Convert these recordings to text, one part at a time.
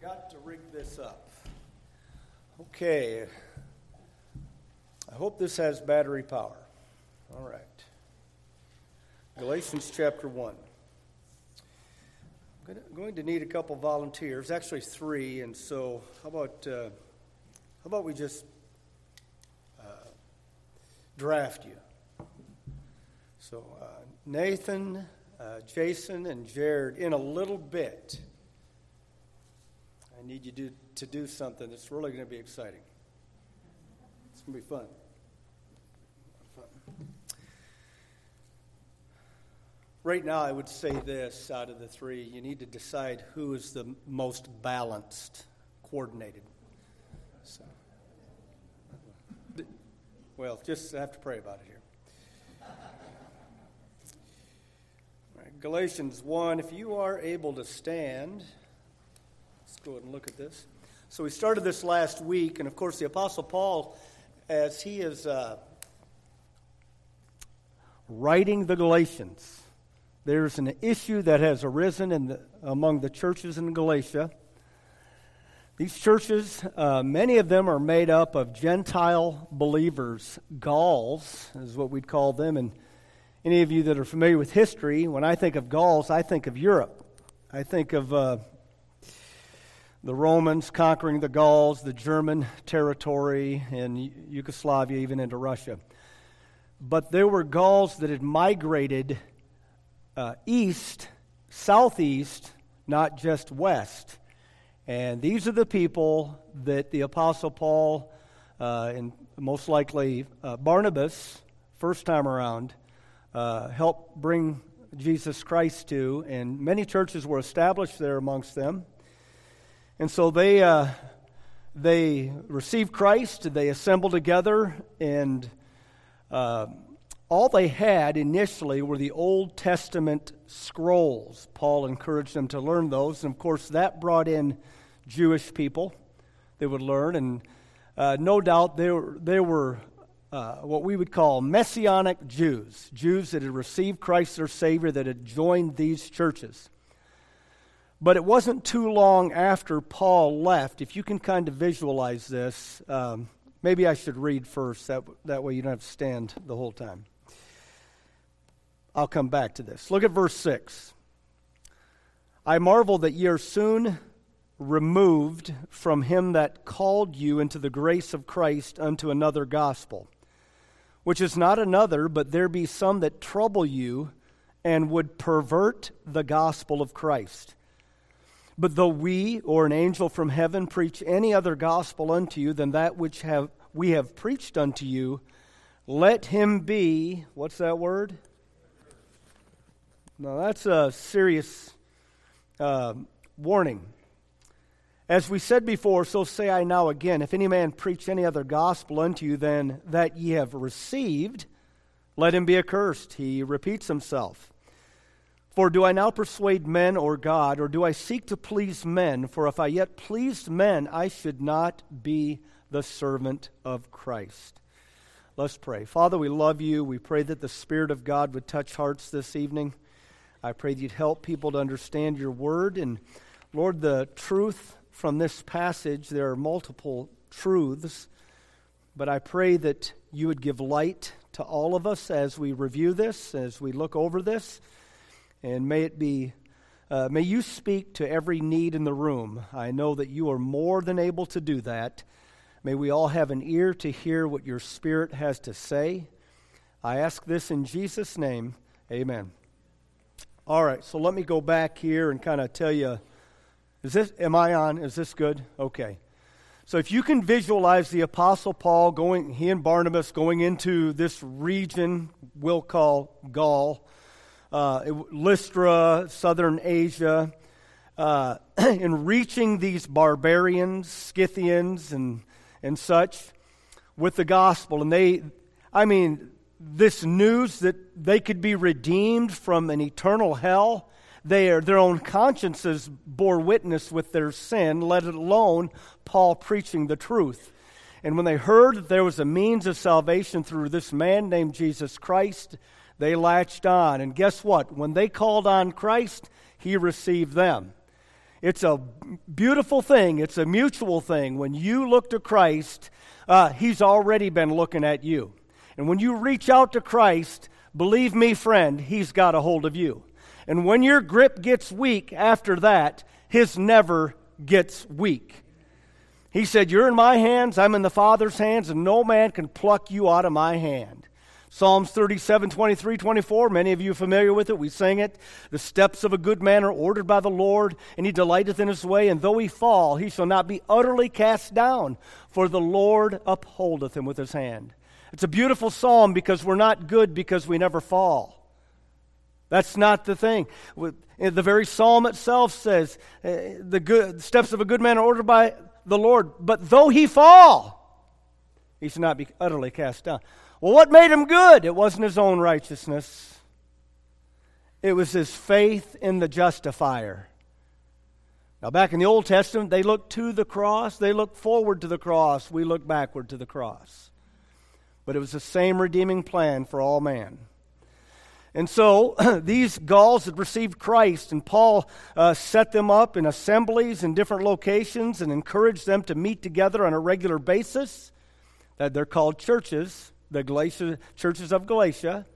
got to rig this up. Okay. I hope this has battery power. All right. Galatians chapter 1. I'm going to need a couple volunteers, actually three, and so how about, uh, how about we just uh, draft you? So, uh, Nathan, uh, Jason, and Jared, in a little bit, I need you to, to do something that's really going to be exciting. It's going to be fun. Right now, I would say this out of the three you need to decide who is the most balanced, coordinated. So, well, just have to pray about it here. Galatians 1, if you are able to stand, go ahead and look at this. So, we started this last week, and of course, the Apostle Paul, as he is uh, writing the Galatians, there's an issue that has arisen in the, among the churches in Galatia. These churches, uh, many of them are made up of Gentile believers. Gauls is what we'd call them. And any of you that are familiar with history, when I think of Gauls, I think of Europe. I think of uh, the Romans conquering the Gauls, the German territory in Yugoslavia, even into Russia. But there were Gauls that had migrated uh, east, southeast, not just west. And these are the people that the Apostle Paul uh, and most likely uh, Barnabas, first time around, uh, helped bring Jesus Christ to. And many churches were established there amongst them. And so they, uh, they received Christ, they assembled together, and uh, all they had initially were the Old Testament scrolls. Paul encouraged them to learn those, and of course, that brought in Jewish people they would learn, and uh, no doubt they were, they were uh, what we would call Messianic Jews, Jews that had received Christ their Savior, that had joined these churches. But it wasn't too long after Paul left, if you can kind of visualize this. Um, maybe I should read first, that, that way you don't have to stand the whole time. I'll come back to this. Look at verse 6. I marvel that ye are soon removed from him that called you into the grace of Christ unto another gospel, which is not another, but there be some that trouble you and would pervert the gospel of Christ. But though we or an angel from heaven preach any other gospel unto you than that which have, we have preached unto you, let him be, what's that word? Now, that's a serious uh, warning. As we said before, so say I now again if any man preach any other gospel unto you than that ye have received, let him be accursed. He repeats himself. For do I now persuade men or God, or do I seek to please men? For if I yet pleased men, I should not be the servant of Christ. Let's pray. Father, we love you. We pray that the Spirit of God would touch hearts this evening. I pray that you'd help people to understand your word. And Lord, the truth from this passage, there are multiple truths, but I pray that you would give light to all of us as we review this, as we look over this, and may it be. Uh, may you speak to every need in the room. I know that you are more than able to do that. May we all have an ear to hear what your Spirit has to say. I ask this in Jesus' name. Amen. All right, so let me go back here and kind of tell you is this am I on? Is this good? Okay. So if you can visualize the apostle Paul going he and Barnabas going into this region we'll call Gaul, uh, Lystra, southern Asia, uh, in reaching these barbarians, Scythians, and and such with the gospel, and they, I mean, this news that they could be redeemed from an eternal hell. They are, their own consciences bore witness with their sin, let alone Paul preaching the truth. And when they heard that there was a means of salvation through this man named Jesus Christ, they latched on. And guess what? When they called on Christ, he received them. It's a beautiful thing, it's a mutual thing. When you look to Christ, uh, He's already been looking at you. And when you reach out to Christ, believe me, friend, He's got a hold of you. And when your grip gets weak after that, His never gets weak. He said, You're in my hands, I'm in the Father's hands, and no man can pluck you out of my hand. Psalms 37, 23, 24. Many of you are familiar with it. We sing it. The steps of a good man are ordered by the Lord, and he delighteth in his way. And though he fall, he shall not be utterly cast down, for the Lord upholdeth him with his hand. It's a beautiful psalm because we're not good because we never fall. That's not the thing. The very psalm itself says, uh, the good, steps of a good man are ordered by the Lord, but though he fall, he shall not be utterly cast down. Well, what made him good? It wasn't his own righteousness, it was his faith in the justifier. Now, back in the Old Testament, they looked to the cross, they looked forward to the cross, we look backward to the cross. But it was the same redeeming plan for all man. And so these Gauls had received Christ, and Paul uh, set them up in assemblies in different locations and encouraged them to meet together on a regular basis. That they're called churches the Galatia, churches of Galatia.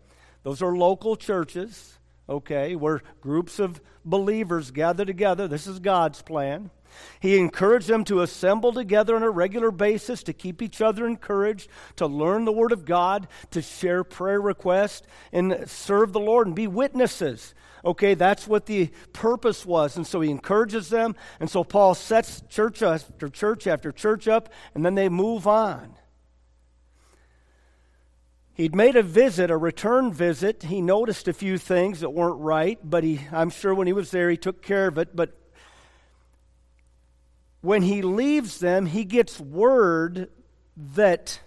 Those are local churches, okay, where groups of believers gather together. This is God's plan. He encouraged them to assemble together on a regular basis to keep each other encouraged, to learn the Word of God, to share prayer requests, and serve the Lord and be witnesses. Okay, that's what the purpose was. And so he encourages them. And so Paul sets church after church after church up, and then they move on. He'd made a visit, a return visit. He noticed a few things that weren't right, but he, I'm sure when he was there, he took care of it. But when he leaves them, he gets word that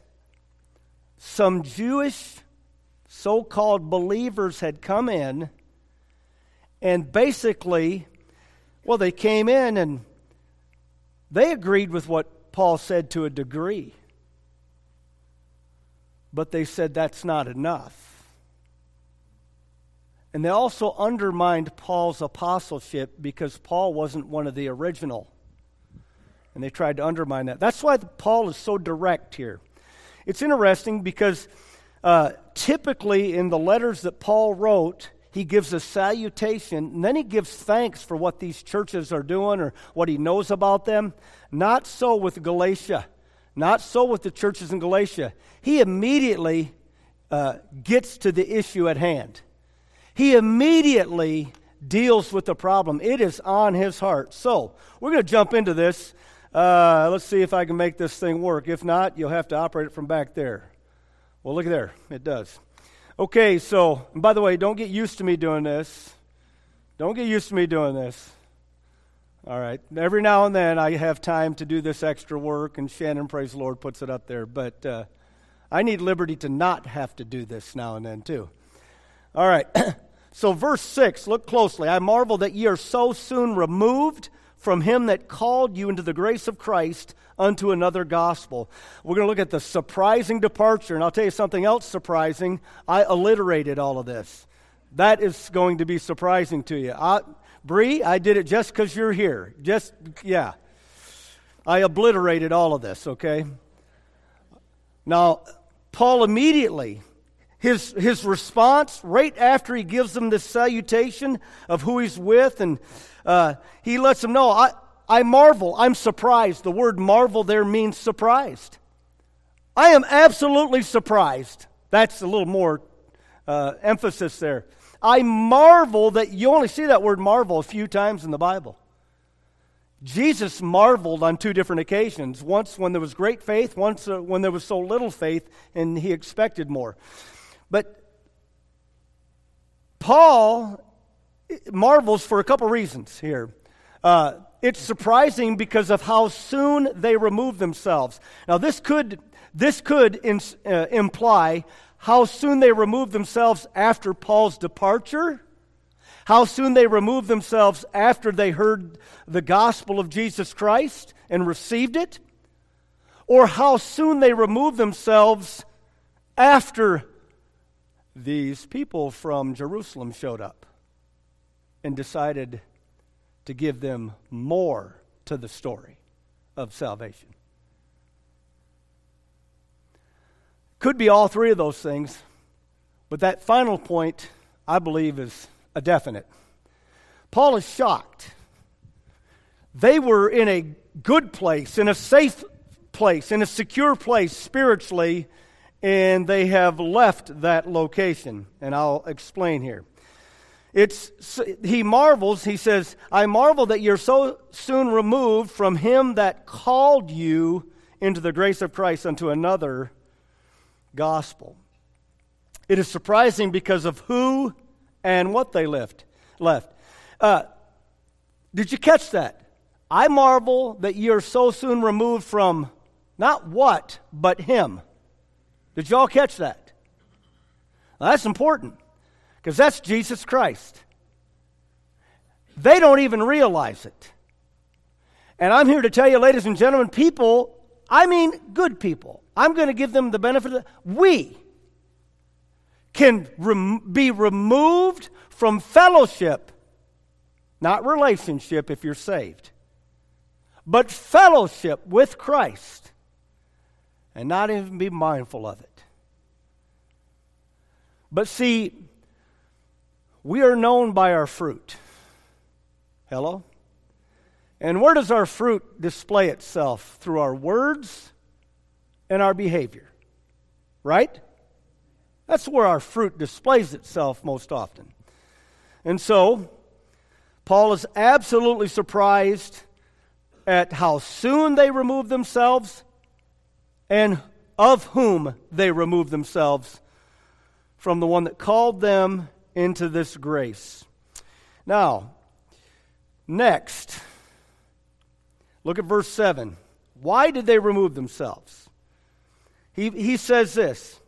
some Jewish so called believers had come in, and basically, well, they came in and they agreed with what Paul said to a degree. But they said that's not enough. And they also undermined Paul's apostleship because Paul wasn't one of the original. And they tried to undermine that. That's why Paul is so direct here. It's interesting because uh, typically in the letters that Paul wrote, he gives a salutation and then he gives thanks for what these churches are doing or what he knows about them. Not so with Galatia. Not so with the churches in Galatia. He immediately uh, gets to the issue at hand. He immediately deals with the problem. It is on his heart. So, we're going to jump into this. Uh, let's see if I can make this thing work. If not, you'll have to operate it from back there. Well, look there. It does. Okay, so, by the way, don't get used to me doing this. Don't get used to me doing this. All right. Every now and then I have time to do this extra work, and Shannon, praise the Lord, puts it up there. But uh, I need liberty to not have to do this now and then, too. All right. so, verse 6, look closely. I marvel that ye are so soon removed from him that called you into the grace of Christ unto another gospel. We're going to look at the surprising departure. And I'll tell you something else surprising. I alliterated all of this. That is going to be surprising to you. I, Bree, I did it just because you're here. Just, yeah. I obliterated all of this, okay? Now, Paul immediately, his, his response, right after he gives them this salutation of who he's with, and uh, he lets them know, I, I marvel, I'm surprised. The word marvel there means surprised. I am absolutely surprised. That's a little more uh, emphasis there. I marvel that you only see that word marvel a few times in the Bible. Jesus marveled on two different occasions once when there was great faith, once uh, when there was so little faith and he expected more. But Paul marvels for a couple reasons here. Uh, it's surprising because of how soon they remove themselves. Now, this could, this could uh, imply how soon they removed themselves after Paul's departure, how soon they removed themselves after they heard the gospel of Jesus Christ and received it, or how soon they removed themselves after these people from Jerusalem showed up and decided to give them more to the story of salvation. Could be all three of those things, but that final point, I believe, is a definite. Paul is shocked. They were in a good place, in a safe place, in a secure place spiritually, and they have left that location. And I'll explain here. It's, he marvels, he says, I marvel that you're so soon removed from him that called you into the grace of Christ unto another gospel. It is surprising because of who and what they left. left. Uh, did you catch that? I marvel that you're so soon removed from not what, but him. Did y'all catch that? Well, that's important because that's Jesus Christ. They don't even realize it. And I'm here to tell you, ladies and gentlemen, people, I mean good people, I'm going to give them the benefit of the. We can rem- be removed from fellowship, not relationship if you're saved, but fellowship with Christ and not even be mindful of it. But see, we are known by our fruit. Hello? And where does our fruit display itself? Through our words and our behavior. Right? That's where our fruit displays itself most often. And so, Paul is absolutely surprised at how soon they remove themselves and of whom they remove themselves from the one that called them into this grace. Now, next, look at verse 7. Why did they remove themselves? He, he says this.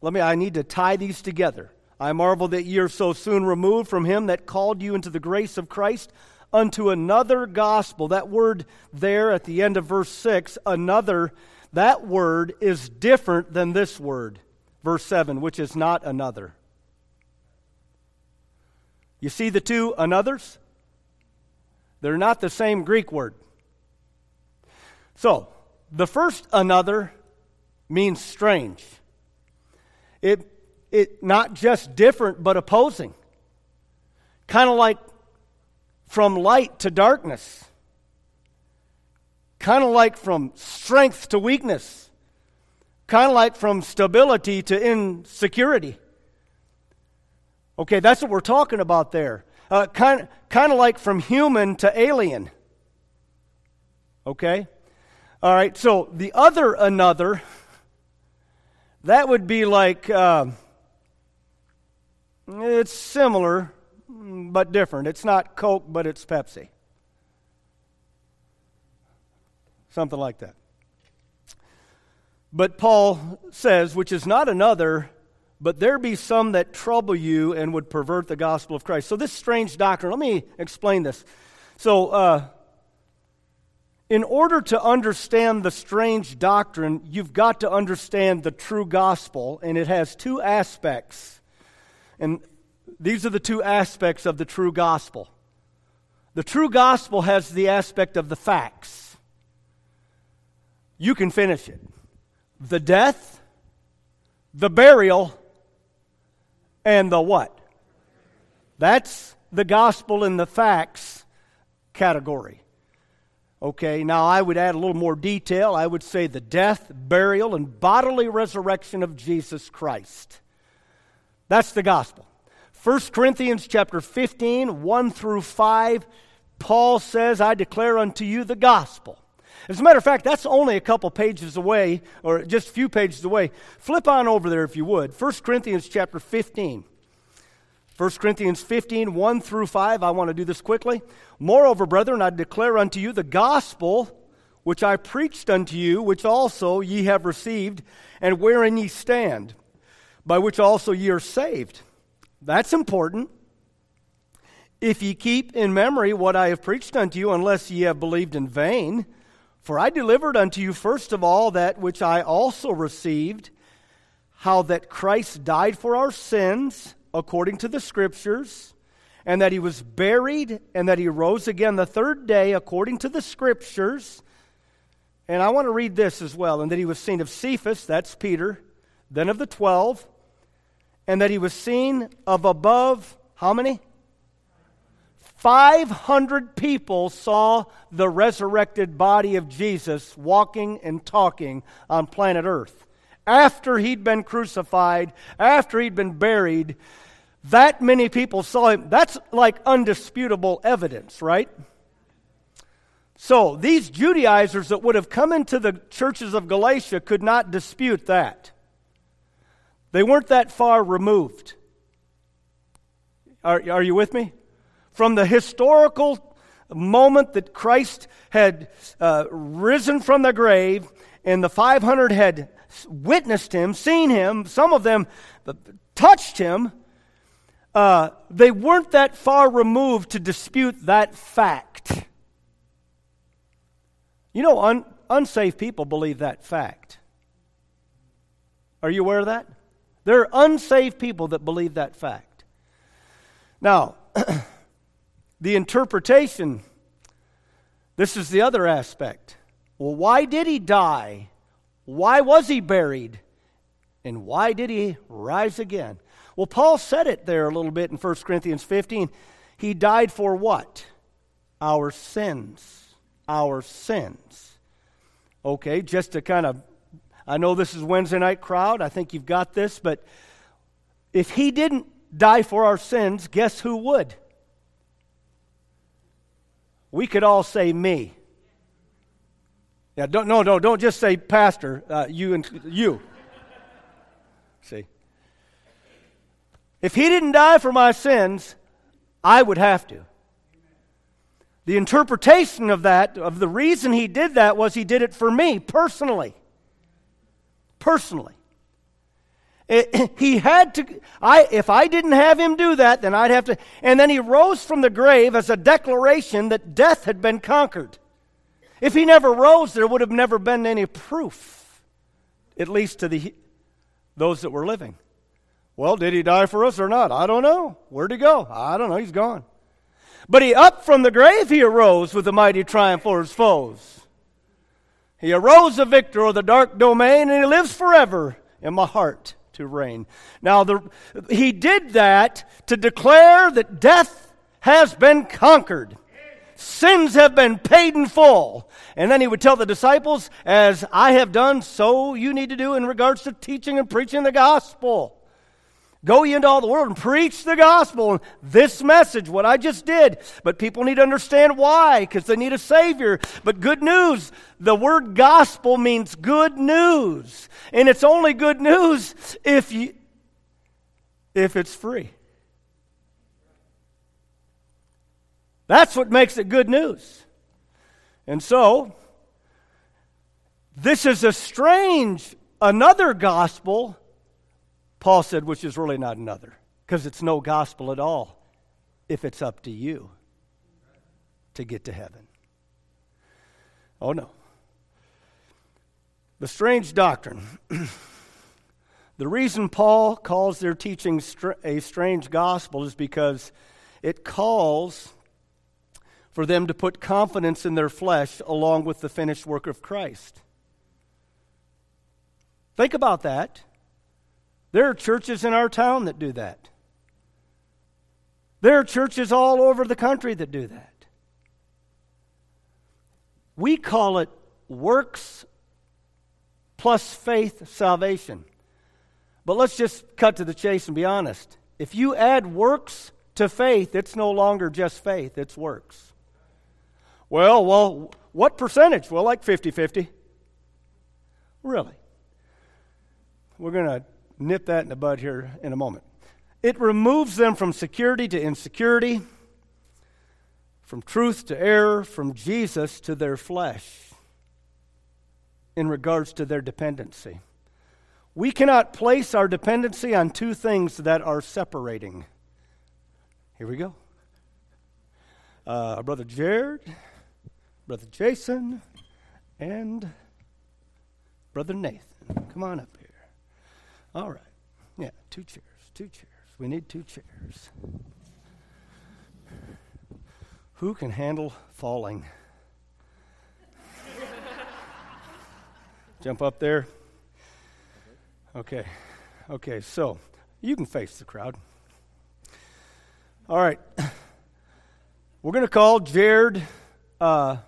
Let me, I need to tie these together. I marvel that ye are so soon removed from him that called you into the grace of Christ unto another gospel. That word there at the end of verse 6, another, that word is different than this word, verse 7, which is not another. You see the two anothers? They're not the same Greek word. So, the first another means strange. It, it not just different, but opposing. Kind of like from light to darkness. Kind of like from strength to weakness. Kind of like from stability to insecurity. Okay, that's what we're talking about there. Uh, kind, kind of like from human to alien. Okay? All right, so the other another that would be like, uh, it's similar, but different. It's not Coke, but it's Pepsi. Something like that. But Paul says, which is not another, but there be some that trouble you and would pervert the gospel of Christ. So, this strange doctrine, let me explain this. So, uh, in order to understand the strange doctrine, you've got to understand the true gospel, and it has two aspects. And these are the two aspects of the true gospel. The true gospel has the aspect of the facts. You can finish it the death, the burial, and the what? That's the gospel in the facts category. Okay, now I would add a little more detail. I would say the death, burial, and bodily resurrection of Jesus Christ. That's the gospel. 1 Corinthians chapter 15, 1 through 5, Paul says, I declare unto you the gospel. As a matter of fact, that's only a couple pages away, or just a few pages away. Flip on over there if you would. 1 Corinthians chapter 15. 1 Corinthians 15, 1 through 5. I want to do this quickly. Moreover, brethren, I declare unto you the gospel which I preached unto you, which also ye have received, and wherein ye stand, by which also ye are saved. That's important. If ye keep in memory what I have preached unto you, unless ye have believed in vain. For I delivered unto you first of all that which I also received, how that Christ died for our sins according to the Scriptures, and that he was buried, and that he rose again the third day according to the scriptures. And I want to read this as well. And that he was seen of Cephas, that's Peter, then of the twelve, and that he was seen of above how many? 500 people saw the resurrected body of Jesus walking and talking on planet Earth. After he'd been crucified, after he'd been buried, that many people saw him. That's like undisputable evidence, right? So, these Judaizers that would have come into the churches of Galatia could not dispute that. They weren't that far removed. Are, are you with me? From the historical moment that Christ had uh, risen from the grave and the 500 had witnessed him, seen him, some of them touched him, uh, they weren't that far removed to dispute that fact. You know, un- unsafe people believe that fact. Are you aware of that? There are unsaved people that believe that fact. Now, the interpretation, this is the other aspect. Well, why did he die? Why was he buried? And why did he rise again? Well, Paul said it there a little bit in 1 Corinthians 15. He died for what? Our sins. Our sins. Okay, just to kind of I know this is Wednesday night crowd. I think you've got this, but if he didn't die for our sins, guess who would? We could all say me. Yeah, don't no no don't just say pastor. Uh, you and you. See, if he didn't die for my sins, I would have to. The interpretation of that, of the reason he did that, was he did it for me personally personally. It, he had to, I, if I didn't have him do that, then I'd have to. And then he rose from the grave as a declaration that death had been conquered. If he never rose, there would have never been any proof, at least to the, those that were living. Well, did he die for us or not? I don't know. Where'd he go? I don't know. He's gone. But he up from the grave, he arose with a mighty triumph for his foes. He arose a victor of the dark domain, and he lives forever in my heart to reign. Now, the, he did that to declare that death has been conquered. Sins have been paid in full. And then he would tell the disciples, as I have done, so you need to do in regards to teaching and preaching the gospel. Go ye into all the world and preach the gospel. This message, what I just did. But people need to understand why, because they need a Savior. But good news, the word gospel means good news. And it's only good news if you if it's free. That's what makes it good news. And so, this is a strange, another gospel Paul said, which is really not another, because it's no gospel at all if it's up to you to get to heaven. Oh, no. The strange doctrine. the reason Paul calls their teaching a strange gospel is because it calls for them to put confidence in their flesh along with the finished work of Christ. Think about that. There are churches in our town that do that. There are churches all over the country that do that. We call it works plus faith salvation. But let's just cut to the chase and be honest. If you add works to faith, it's no longer just faith, it's works. Well, well, what percentage? Well, like 50 50. Really? We're going to nip that in the bud here in a moment. It removes them from security to insecurity, from truth to error, from Jesus to their flesh in regards to their dependency. We cannot place our dependency on two things that are separating. Here we go. Uh, Brother Jared, Brother Jason, and Brother Nathan. Come on up here. All right. Yeah, two chairs, two chairs. We need two chairs. Who can handle falling? Jump up there. Okay. Okay, so you can face the crowd. All right. We're going to call Jared uh,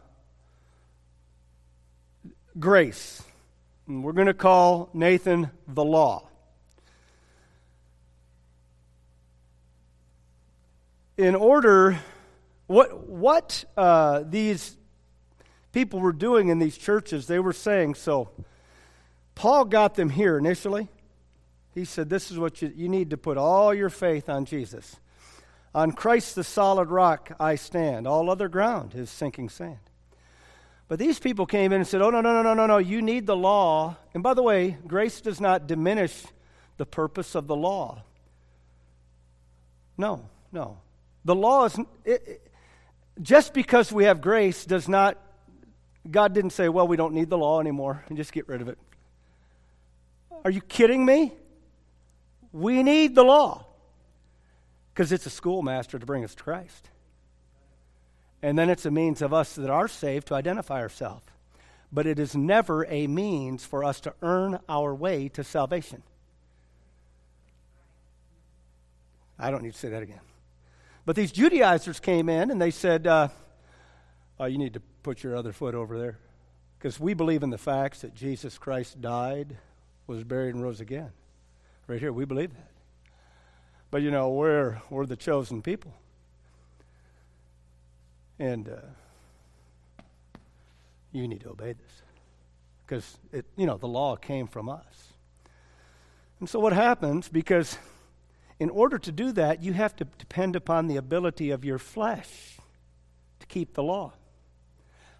Grace. And we're going to call Nathan the Law. In order what, what uh, these people were doing in these churches, they were saying, so Paul got them here initially. He said, This is what you, you need to put all your faith on Jesus. On Christ, the solid rock, I stand. All other ground is sinking sand. But these people came in and said, Oh, no, no, no, no, no, no. You need the law. And by the way, grace does not diminish the purpose of the law. No, no. The law is. It, it, just because we have grace does not, God didn't say, well, we don't need the law anymore and just get rid of it. Are you kidding me? We need the law because it's a schoolmaster to bring us to Christ. And then it's a means of us that are saved to identify ourselves. But it is never a means for us to earn our way to salvation. I don't need to say that again. But these Judaizers came in and they said, uh, oh, You need to put your other foot over there. Because we believe in the facts that Jesus Christ died, was buried, and rose again. Right here, we believe that. But you know, we're, we're the chosen people. And uh, you need to obey this. Because, it, you know, the law came from us. And so what happens, because in order to do that, you have to depend upon the ability of your flesh to keep the law.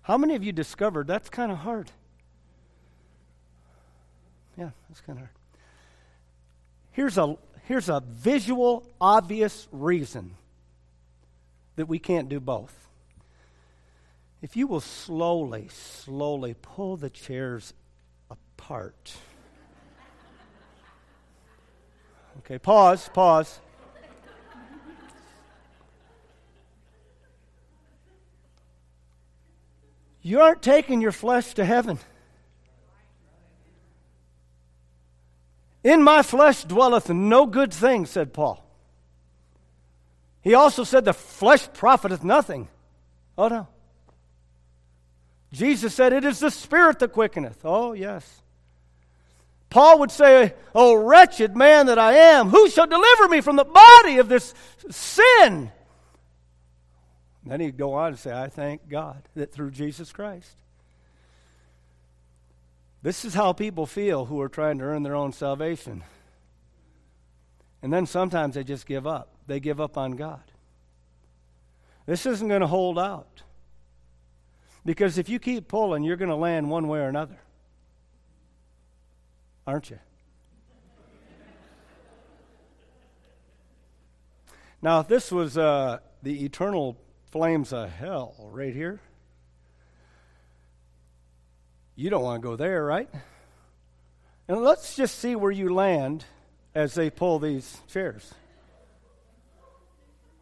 How many of you discovered that's kind of hard? Yeah, that's kind of hard. Here's a, here's a visual, obvious reason that we can't do both. If you will slowly, slowly pull the chairs apart. Okay, pause, pause. You aren't taking your flesh to heaven. In my flesh dwelleth no good thing, said Paul. He also said, The flesh profiteth nothing. Oh, no. Jesus said, It is the Spirit that quickeneth. Oh, yes. Paul would say, Oh, wretched man that I am, who shall deliver me from the body of this sin? then he'd go on and say, I thank God that through Jesus Christ. This is how people feel who are trying to earn their own salvation. And then sometimes they just give up. They give up on God. This isn't going to hold out. Because if you keep pulling, you're going to land one way or another aren't you? Now, if this was uh, the eternal flames of hell right here, you don't want to go there, right? And let's just see where you land as they pull these chairs.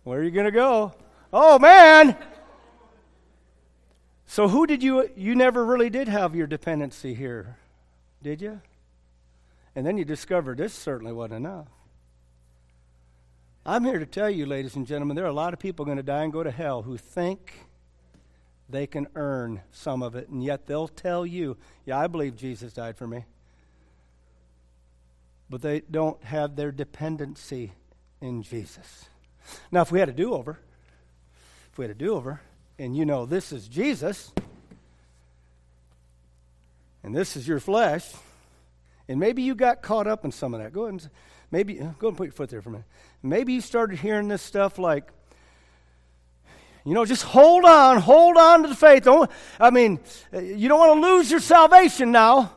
Where are you going to go? Oh, man! So, who did you, you never really did have your dependency here, did you? And then you discover this certainly wasn't enough. I'm here to tell you, ladies and gentlemen, there are a lot of people going to die and go to hell who think they can earn some of it, and yet they'll tell you, Yeah, I believe Jesus died for me. But they don't have their dependency in Jesus. Now, if we had a do over, if we had a do over, and you know this is Jesus, and this is your flesh, and maybe you got caught up in some of that. Go ahead and maybe uh, go and put your foot there for a minute. Maybe you started hearing this stuff like, you know, just hold on, hold on to the faith. Don't, I mean, uh, you don't want to lose your salvation now.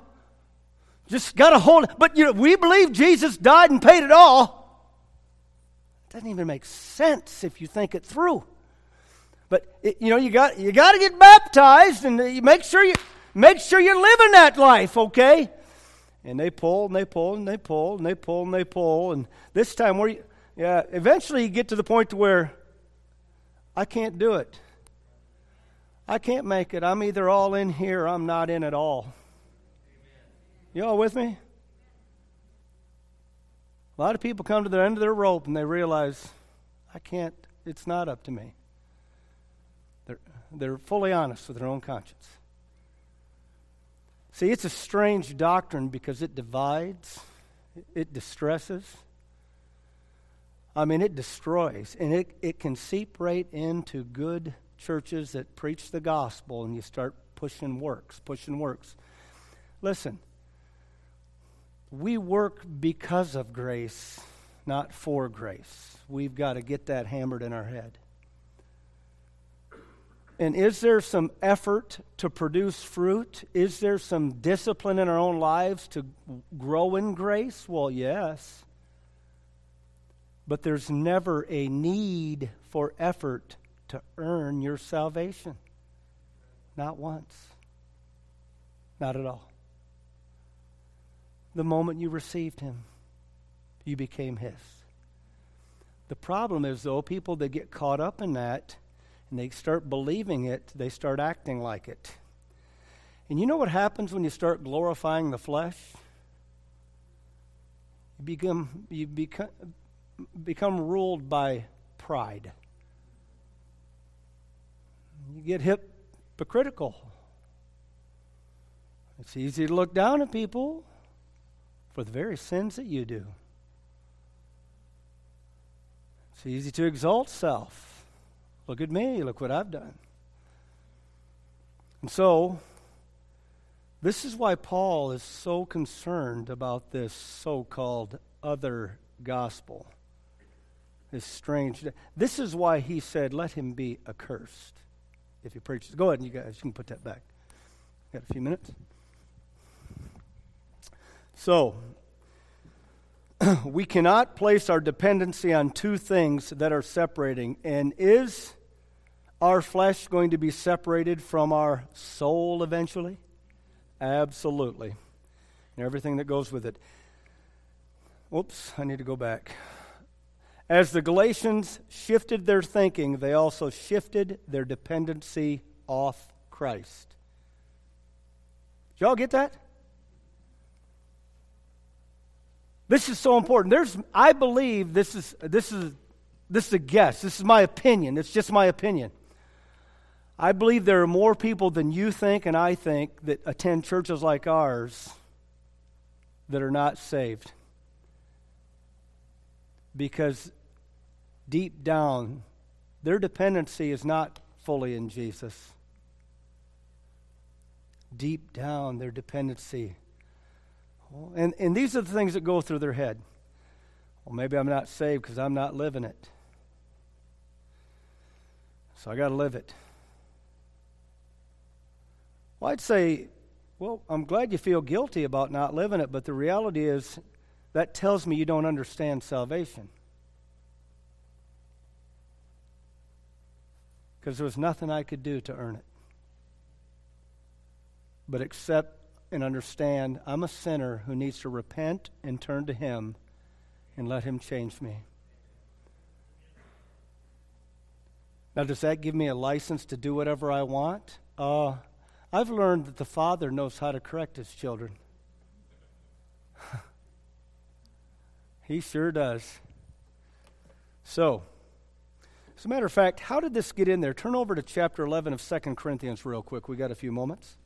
Just got to hold. But you know, we believe Jesus died and paid it all. It doesn't even make sense if you think it through. But it, you know, you got you got to get baptized and uh, make sure you make sure you're living that life. Okay. And they pull and they pull and they pull and they pull and they pull. And this time, where you, yeah, eventually you get to the point where I can't do it. I can't make it. I'm either all in here or I'm not in at all. You all with me? A lot of people come to the end of their rope and they realize, I can't, it's not up to me. They're, they're fully honest with their own conscience. See, it's a strange doctrine because it divides, it distresses. I mean, it destroys, and it, it can seep right into good churches that preach the gospel, and you start pushing works, pushing works. Listen, we work because of grace, not for grace. We've got to get that hammered in our head. And is there some effort to produce fruit? Is there some discipline in our own lives to grow in grace? Well, yes. But there's never a need for effort to earn your salvation. Not once. Not at all. The moment you received Him, you became His. The problem is, though, people that get caught up in that and they start believing it, they start acting like it. And you know what happens when you start glorifying the flesh? You become, you become, become ruled by pride. You get hypocritical. It's easy to look down at people for the very sins that you do. It's easy to exalt self. Look at me, look what I've done. And so, this is why Paul is so concerned about this so called other gospel. This strange. This is why he said, Let him be accursed if he preaches. Go ahead, and you guys, you can put that back. Got a few minutes? So, we cannot place our dependency on two things that are separating. And is our flesh going to be separated from our soul eventually? Absolutely. And everything that goes with it. Oops, I need to go back. As the Galatians shifted their thinking, they also shifted their dependency off Christ. Did y'all get that? This is so important. There's, I believe this is, this is, this is a guess. This is my opinion. It's just my opinion. I believe there are more people than you think and I think that attend churches like ours that are not saved. Because deep down, their dependency is not fully in Jesus. Deep down, their dependency. And, and these are the things that go through their head. Well, maybe I'm not saved because I'm not living it. So I got to live it. Well, I'd say, well, I'm glad you feel guilty about not living it, but the reality is that tells me you don't understand salvation. Because there was nothing I could do to earn it. But accept and understand I'm a sinner who needs to repent and turn to Him and let Him change me. Now, does that give me a license to do whatever I want? Uh, I've learned that the Father knows how to correct his children. he sure does. So, as a matter of fact, how did this get in there? Turn over to chapter 11 of 2 Corinthians real quick. We got a few moments.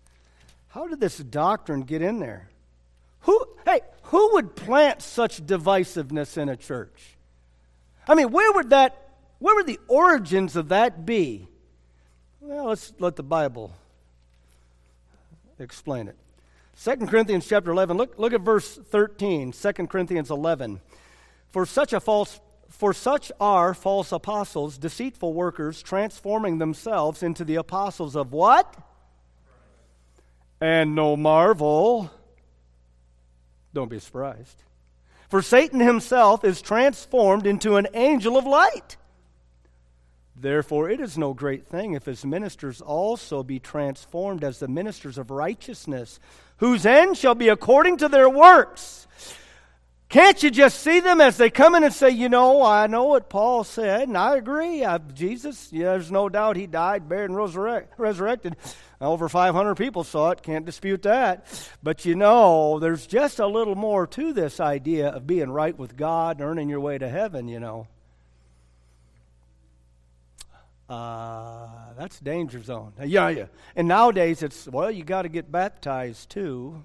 How did this doctrine get in there? Who, hey, who would plant such divisiveness in a church? I mean, where would that, where would the origins of that be? Well, let's let the Bible explain it. 2 Corinthians chapter 11, look, look at verse 13, 2 Corinthians 11. For such a false for such are false apostles, deceitful workers, transforming themselves into the apostles of what? And no marvel. Don't be surprised. For Satan himself is transformed into an angel of light. Therefore, it is no great thing if his ministers also be transformed as the ministers of righteousness, whose end shall be according to their works. Can't you just see them as they come in and say, you know, I know what Paul said, and I agree. I, Jesus, yeah, there's no doubt he died, buried, and resurrect, resurrected. Over 500 people saw it. Can't dispute that. But you know, there's just a little more to this idea of being right with God and earning your way to heaven, you know. Uh, that's danger zone. Yeah, yeah. And nowadays it's, well, you got to get baptized too.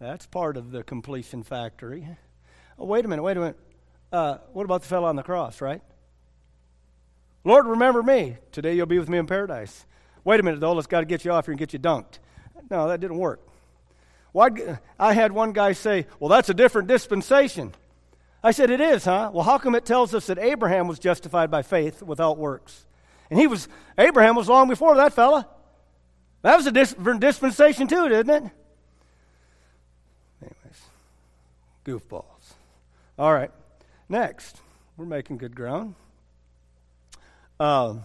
That's part of the completion factory. Oh, wait a minute, wait a minute. Uh, what about the fellow on the cross, right? Lord, remember me. Today you'll be with me in paradise. Wait a minute, though. Let's got to get you off here and get you dunked. No, that didn't work. Why, I had one guy say, Well, that's a different dispensation. I said, It is, huh? Well, how come it tells us that Abraham was justified by faith without works? And he was, Abraham was long before that fella. That was a different dispensation, too, didn't it? Goofballs. All right, next. We're making good ground. Um,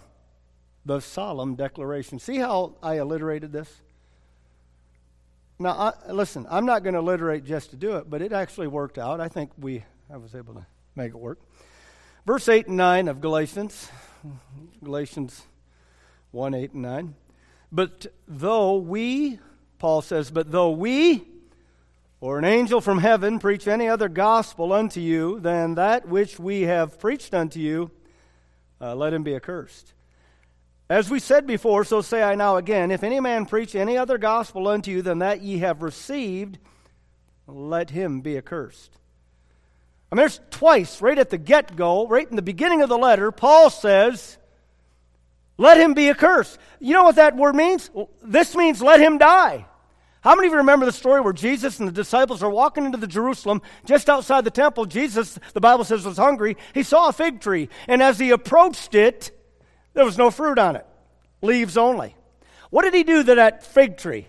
the solemn declaration. See how I alliterated this? Now, I, listen, I'm not going to alliterate just to do it, but it actually worked out. I think we, I was able to make it work. Verse 8 and 9 of Galatians, Galatians 1 8 and 9. But though we, Paul says, but though we, or an angel from heaven, preach any other gospel unto you than that which we have preached unto you, uh, let him be accursed. As we said before, so say I now again if any man preach any other gospel unto you than that ye have received, let him be accursed. I mean, there's twice, right at the get go, right in the beginning of the letter, Paul says, let him be accursed. You know what that word means? This means let him die. How many of you remember the story where Jesus and the disciples are walking into the Jerusalem just outside the temple? Jesus, the Bible says, was hungry. He saw a fig tree, and as he approached it, there was no fruit on it, leaves only. What did he do to that fig tree?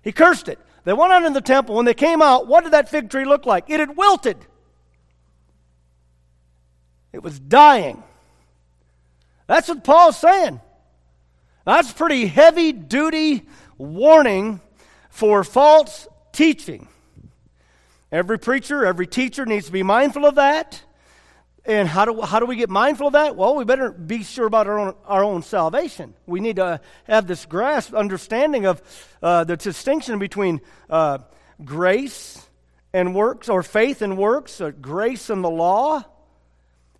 He cursed it. They went out in the temple. When they came out, what did that fig tree look like? It had wilted, it was dying. That's what Paul's saying. That's pretty heavy duty warning for false teaching. Every preacher, every teacher needs to be mindful of that. And how do, how do we get mindful of that? Well, we better be sure about our own, our own salvation. We need to have this grasp, understanding of uh, the distinction between uh, grace and works, or faith and works, or grace and the law.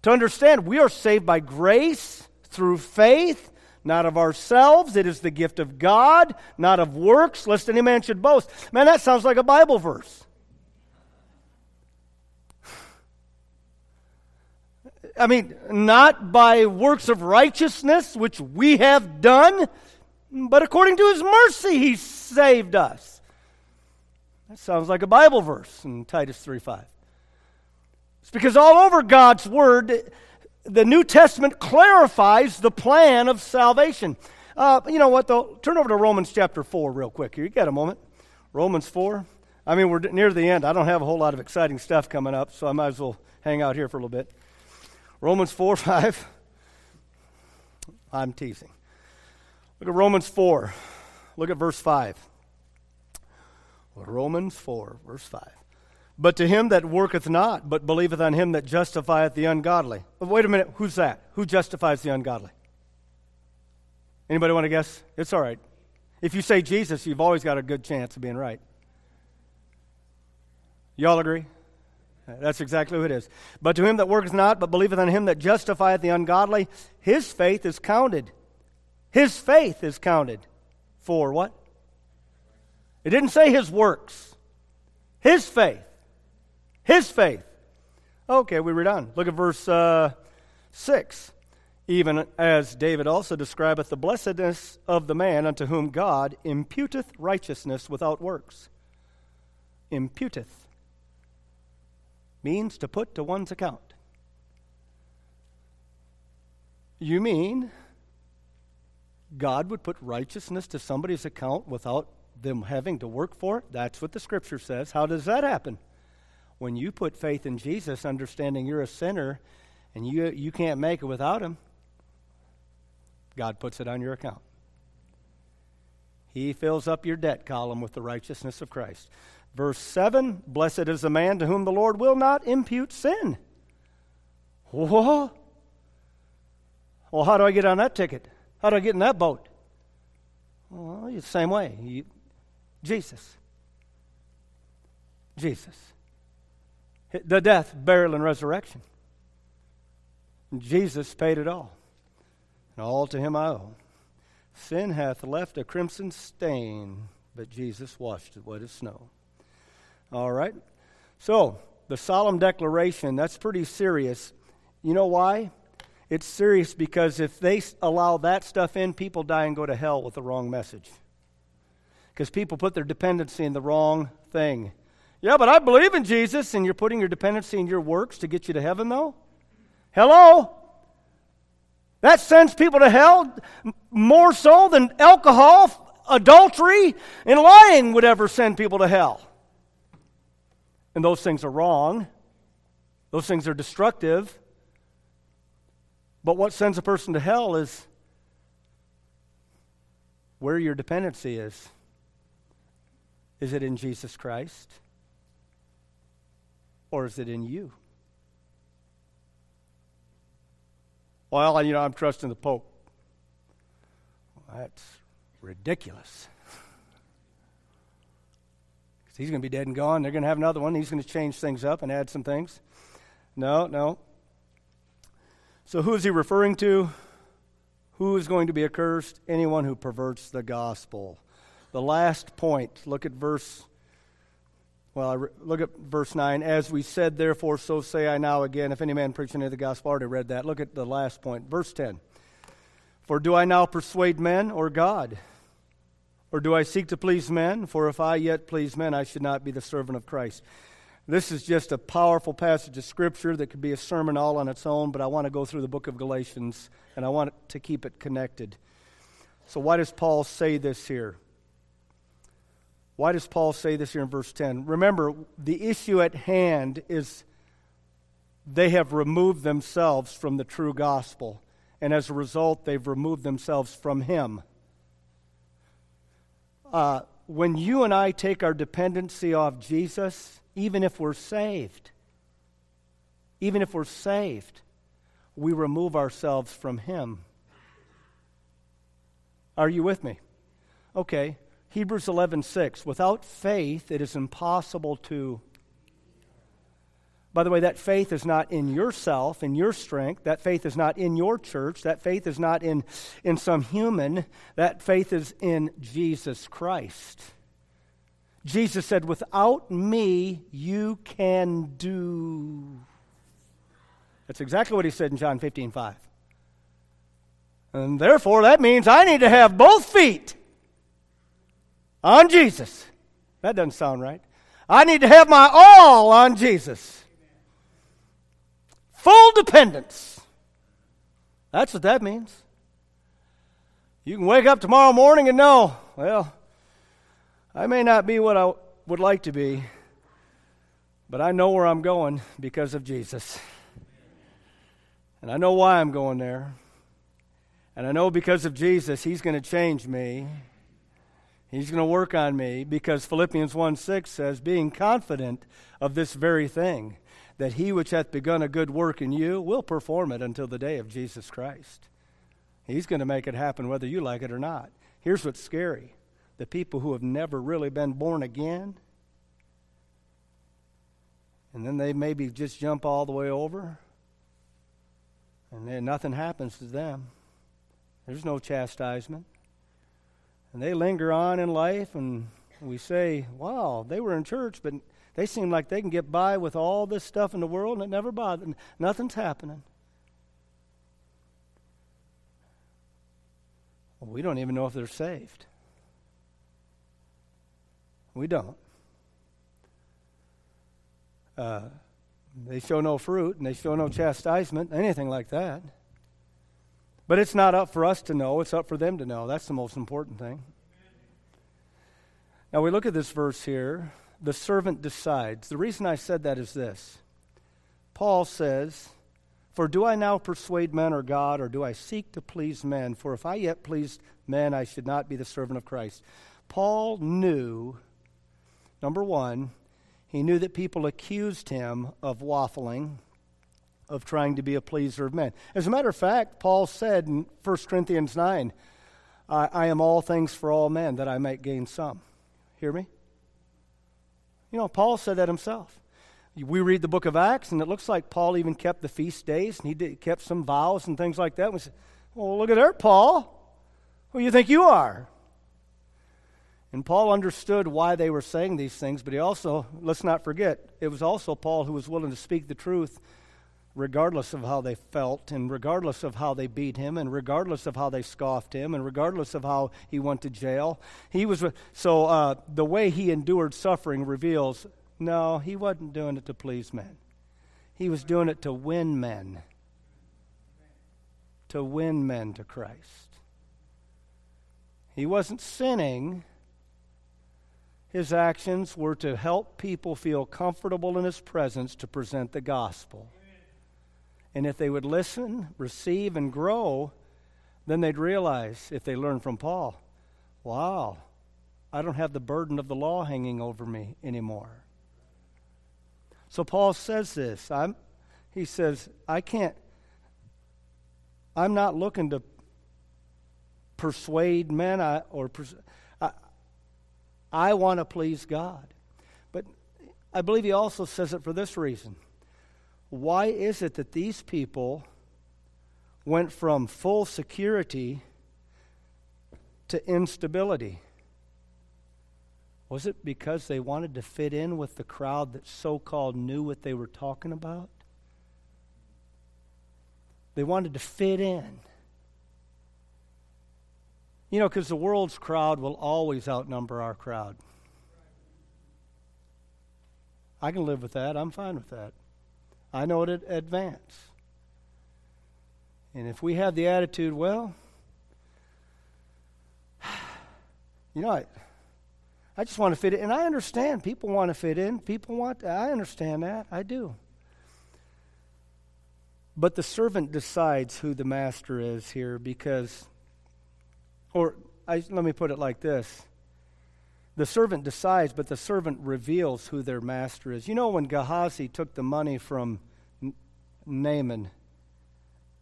To understand, we are saved by grace through faith, not of ourselves. It is the gift of God, not of works, lest any man should boast. Man, that sounds like a Bible verse. I mean, not by works of righteousness, which we have done, but according to his mercy, he saved us. That sounds like a Bible verse in Titus 3 5. It's because all over God's Word, the New Testament clarifies the plan of salvation. Uh, you know what, though? Turn over to Romans chapter 4 real quick here. You got a moment? Romans 4. I mean, we're near the end. I don't have a whole lot of exciting stuff coming up, so I might as well hang out here for a little bit. Romans 4 5. I'm teasing. Look at Romans 4. Look at verse 5. Romans 4, verse 5. But to him that worketh not, but believeth on him that justifieth the ungodly. Wait a minute, who's that? Who justifies the ungodly? Anybody want to guess? It's all right. If you say Jesus, you've always got a good chance of being right. Y'all agree? That's exactly who it is. But to him that worketh not, but believeth on him that justifieth the ungodly, his faith is counted. His faith is counted for what? It didn't say his works. His faith. His faith. Okay, we read on. Look at verse uh, 6. Even as David also describeth the blessedness of the man unto whom God imputeth righteousness without works. Imputeth means to put to one's account. You mean God would put righteousness to somebody's account without them having to work for it? That's what the scripture says. How does that happen? When you put faith in Jesus, understanding you're a sinner and you, you can't make it without Him, God puts it on your account. He fills up your debt column with the righteousness of Christ. Verse 7 Blessed is the man to whom the Lord will not impute sin. Whoa. Well, how do I get on that ticket? How do I get in that boat? Well, the same way. You, Jesus. Jesus. The death, burial, and resurrection. Jesus paid it all. And all to him I owe. Sin hath left a crimson stain, but Jesus washed it white as snow. All right? So, the solemn declaration, that's pretty serious. You know why? It's serious because if they allow that stuff in, people die and go to hell with the wrong message. Because people put their dependency in the wrong thing. Yeah, but I believe in Jesus, and you're putting your dependency in your works to get you to heaven, though? Hello? That sends people to hell more so than alcohol, adultery, and lying would ever send people to hell. And those things are wrong, those things are destructive. But what sends a person to hell is where your dependency is. Is it in Jesus Christ? Or is it in you? Well, you know, I'm trusting the Pope. that's ridiculous. he's going to be dead and gone. They're going to have another one. He's going to change things up and add some things. No, no. So, who is he referring to? Who is going to be accursed? Anyone who perverts the gospel. The last point, look at verse well, I look at verse 9. As we said, therefore, so say I now again, if any man preach any of the gospel, I already read that. Look at the last point. Verse 10. For do I now persuade men or God? Or do I seek to please men? For if I yet please men, I should not be the servant of Christ. This is just a powerful passage of Scripture that could be a sermon all on its own, but I want to go through the book of Galatians and I want to keep it connected. So, why does Paul say this here? Why does Paul say this here in verse 10? Remember, the issue at hand is they have removed themselves from the true gospel, and as a result, they've removed themselves from Him. Uh, when you and I take our dependency off Jesus, even if we're saved. Even if we're saved, we remove ourselves from Him. Are you with me? Okay. Hebrews 11:6 Without faith it is impossible to By the way that faith is not in yourself in your strength. That faith is not in your church. That faith is not in in some human. That faith is in Jesus Christ. Jesus said, Without me, you can do. That's exactly what he said in John 15:5 And therefore, that means I need to have both feet on Jesus. That doesn't sound right. I need to have my all on Jesus. Full dependence. That's what that means. You can wake up tomorrow morning and know, well, I may not be what I would like to be, but I know where I'm going because of Jesus. And I know why I'm going there. And I know because of Jesus, He's going to change me. He's going to work on me because Philippians 1 6 says, being confident of this very thing, that He which hath begun a good work in you will perform it until the day of Jesus Christ. He's going to make it happen whether you like it or not. Here's what's scary the people who have never really been born again. And then they maybe just jump all the way over. And then nothing happens to them. There's no chastisement. And they linger on in life, and we say, wow, they were in church, but they seem like they can get by with all this stuff in the world, and it never bothers them. Nothing's happening. We don't even know if they're saved. We don't. Uh, they show no fruit and they show no chastisement, anything like that. But it's not up for us to know, it's up for them to know. That's the most important thing. Now we look at this verse here. The servant decides. The reason I said that is this Paul says, For do I now persuade men or God, or do I seek to please men? For if I yet pleased men, I should not be the servant of Christ. Paul knew Number one, he knew that people accused him of waffling, of trying to be a pleaser of men. As a matter of fact, Paul said in 1 Corinthians 9, I, I am all things for all men, that I might gain some. Hear me? You know, Paul said that himself. We read the book of Acts, and it looks like Paul even kept the feast days, and he did, kept some vows and things like that. We said, well, look at there, Paul. Who do you think you are? And Paul understood why they were saying these things, but he also, let's not forget, it was also Paul who was willing to speak the truth regardless of how they felt, and regardless of how they beat him, and regardless of how they scoffed him, and regardless of how he went to jail. He was so uh, the way he endured suffering reveals no, he wasn't doing it to please men. He was doing it to win men, to win men to Christ. He wasn't sinning his actions were to help people feel comfortable in his presence to present the gospel. And if they would listen, receive, and grow, then they'd realize, if they learn from Paul, wow, I don't have the burden of the law hanging over me anymore. So Paul says this. I'm, he says, I can't, I'm not looking to persuade men I, or pers- I want to please God. But I believe he also says it for this reason. Why is it that these people went from full security to instability? Was it because they wanted to fit in with the crowd that so called knew what they were talking about? They wanted to fit in. You know, because the world's crowd will always outnumber our crowd. I can live with that. I'm fine with that. I know it in advance. And if we have the attitude, well, you know, I, I just want to fit in. And I understand people want to fit in. People want, I understand that. I do. But the servant decides who the master is here because or I, let me put it like this the servant decides, but the servant reveals who their master is. You know, when Gehazi took the money from Naaman,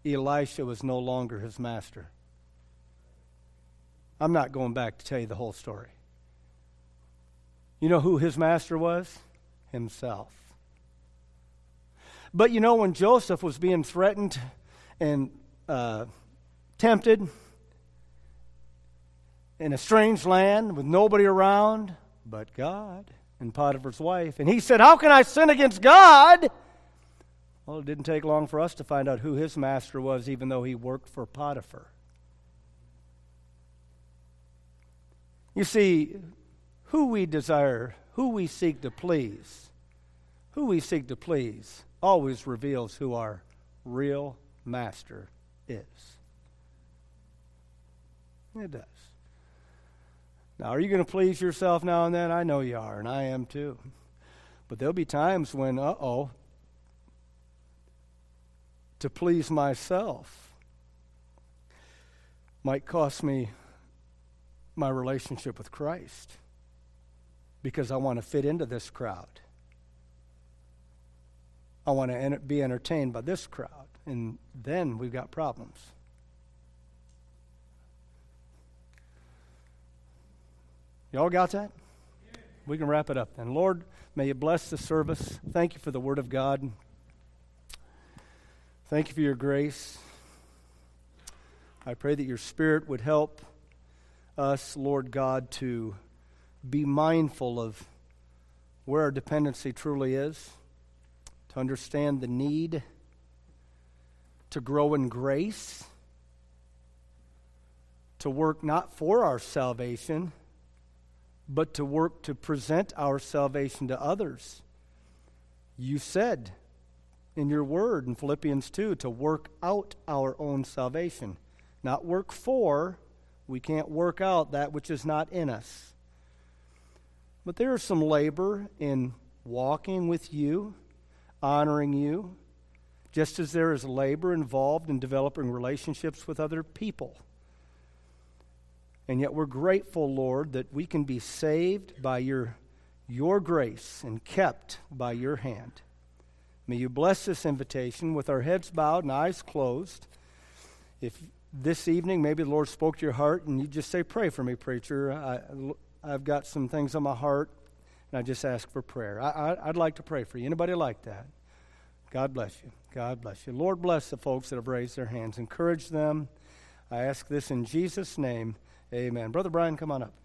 Elisha was no longer his master. I'm not going back to tell you the whole story. You know who his master was? Himself. But you know, when Joseph was being threatened and uh, tempted, in a strange land with nobody around but God and Potiphar's wife. And he said, How can I sin against God? Well, it didn't take long for us to find out who his master was, even though he worked for Potiphar. You see, who we desire, who we seek to please, who we seek to please always reveals who our real master is. It does. Now, are you going to please yourself now and then? I know you are, and I am too. But there'll be times when, uh oh, to please myself might cost me my relationship with Christ because I want to fit into this crowd. I want to be entertained by this crowd. And then we've got problems. Y'all got that? We can wrap it up then. Lord, may you bless the service. Thank you for the Word of God. Thank you for your grace. I pray that your Spirit would help us, Lord God, to be mindful of where our dependency truly is, to understand the need to grow in grace, to work not for our salvation but to work to present our salvation to others. You said in your word in Philippians 2 to work out our own salvation, not work for. We can't work out that which is not in us. But there is some labor in walking with you, honoring you, just as there is labor involved in developing relationships with other people. And yet we're grateful, Lord, that we can be saved by your your grace and kept by your hand. May you bless this invitation with our heads bowed and eyes closed. If this evening maybe the Lord spoke to your heart and you just say, Pray for me, preacher. I, have got some things on my heart and I just ask for prayer. I, I, I'd like to pray for you. Anybody like that? God bless you. God bless you. Lord bless the folks that have raised their hands. Encourage them. I ask this in Jesus' name. Amen. Brother Brian, come on up.